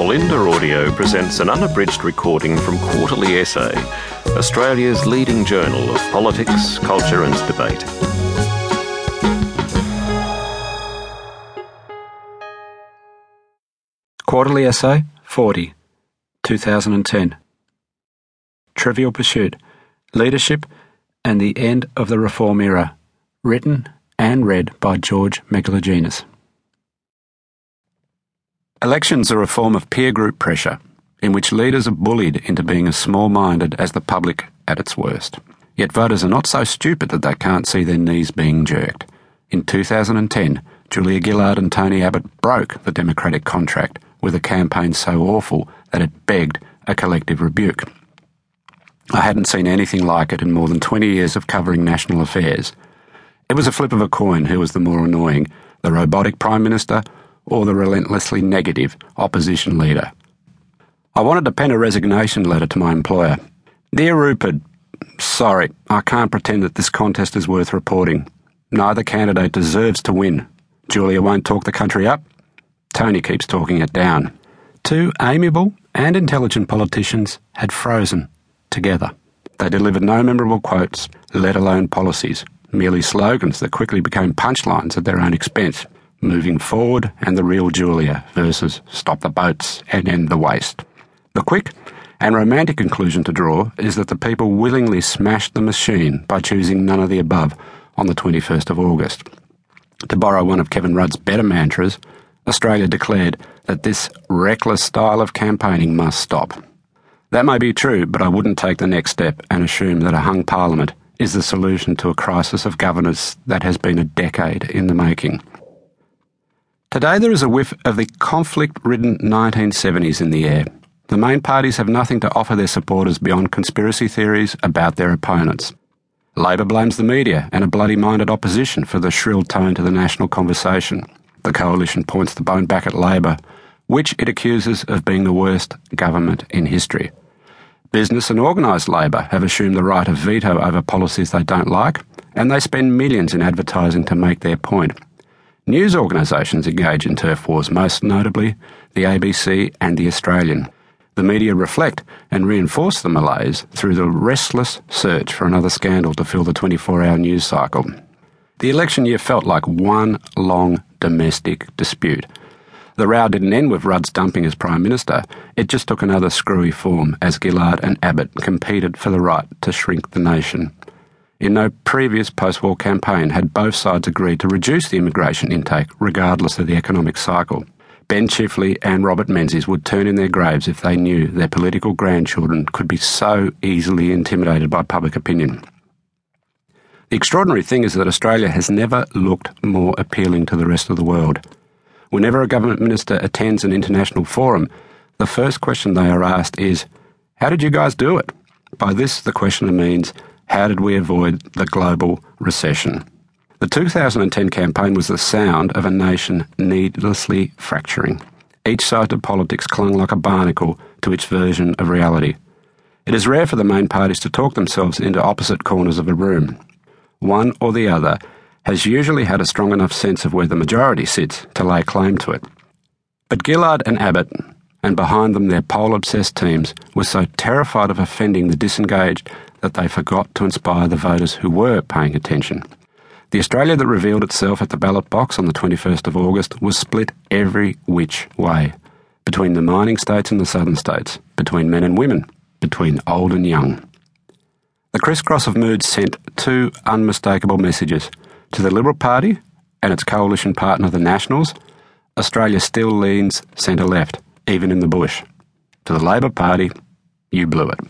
Bolinda Audio presents an unabridged recording from Quarterly Essay, Australia's leading journal of politics, culture, and debate. Quarterly Essay 40, 2010. Trivial Pursuit Leadership and the End of the Reform Era. Written and read by George Megalogenis. Elections are a form of peer group pressure in which leaders are bullied into being as small minded as the public at its worst. Yet voters are not so stupid that they can't see their knees being jerked. In 2010, Julia Gillard and Tony Abbott broke the Democratic contract with a campaign so awful that it begged a collective rebuke. I hadn't seen anything like it in more than 20 years of covering national affairs. It was a flip of a coin who was the more annoying, the robotic Prime Minister or the relentlessly negative opposition leader. I wanted to pen a resignation letter to my employer. Dear Rupert, sorry, I can't pretend that this contest is worth reporting. Neither candidate deserves to win. Julia won't talk the country up. Tony keeps talking it down. Two amiable and intelligent politicians had frozen together. They delivered no memorable quotes, let alone policies, merely slogans that quickly became punchlines at their own expense. Moving Forward and The Real Julia versus Stop the Boats and End the Waste. The quick and romantic conclusion to draw is that the people willingly smashed the machine by choosing none of the above on the 21st of August. To borrow one of Kevin Rudd's better mantras, Australia declared that this reckless style of campaigning must stop. That may be true, but I wouldn't take the next step and assume that a hung parliament is the solution to a crisis of governance that has been a decade in the making. Today there is a whiff of the conflict ridden 1970s in the air. The main parties have nothing to offer their supporters beyond conspiracy theories about their opponents. Labor blames the media and a bloody minded opposition for the shrill tone to the national conversation. The coalition points the bone back at Labor, which it accuses of being the worst government in history. Business and organised labour have assumed the right of veto over policies they don't like, and they spend millions in advertising to make their point. News organisations engage in turf wars, most notably the ABC and the Australian. The media reflect and reinforce the malaise through the restless search for another scandal to fill the 24 hour news cycle. The election year felt like one long domestic dispute. The row didn't end with Rudd's dumping as Prime Minister, it just took another screwy form as Gillard and Abbott competed for the right to shrink the nation. In no previous post war campaign had both sides agreed to reduce the immigration intake, regardless of the economic cycle. Ben Chifley and Robert Menzies would turn in their graves if they knew their political grandchildren could be so easily intimidated by public opinion. The extraordinary thing is that Australia has never looked more appealing to the rest of the world. Whenever a government minister attends an international forum, the first question they are asked is, How did you guys do it? By this, the questioner means, how did we avoid the global recession? The 2010 campaign was the sound of a nation needlessly fracturing. Each side of politics clung like a barnacle to its version of reality. It is rare for the main parties to talk themselves into opposite corners of a room. One or the other has usually had a strong enough sense of where the majority sits to lay claim to it. But Gillard and Abbott, and behind them their poll obsessed teams, were so terrified of offending the disengaged that they forgot to inspire the voters who were paying attention. The Australia that revealed itself at the ballot box on the 21st of August was split every which way between the mining states and the southern states, between men and women, between old and young. The crisscross of moods sent two unmistakable messages. To the Liberal Party and its coalition partner, the Nationals, Australia still leans centre left, even in the bush. To the Labor Party, you blew it.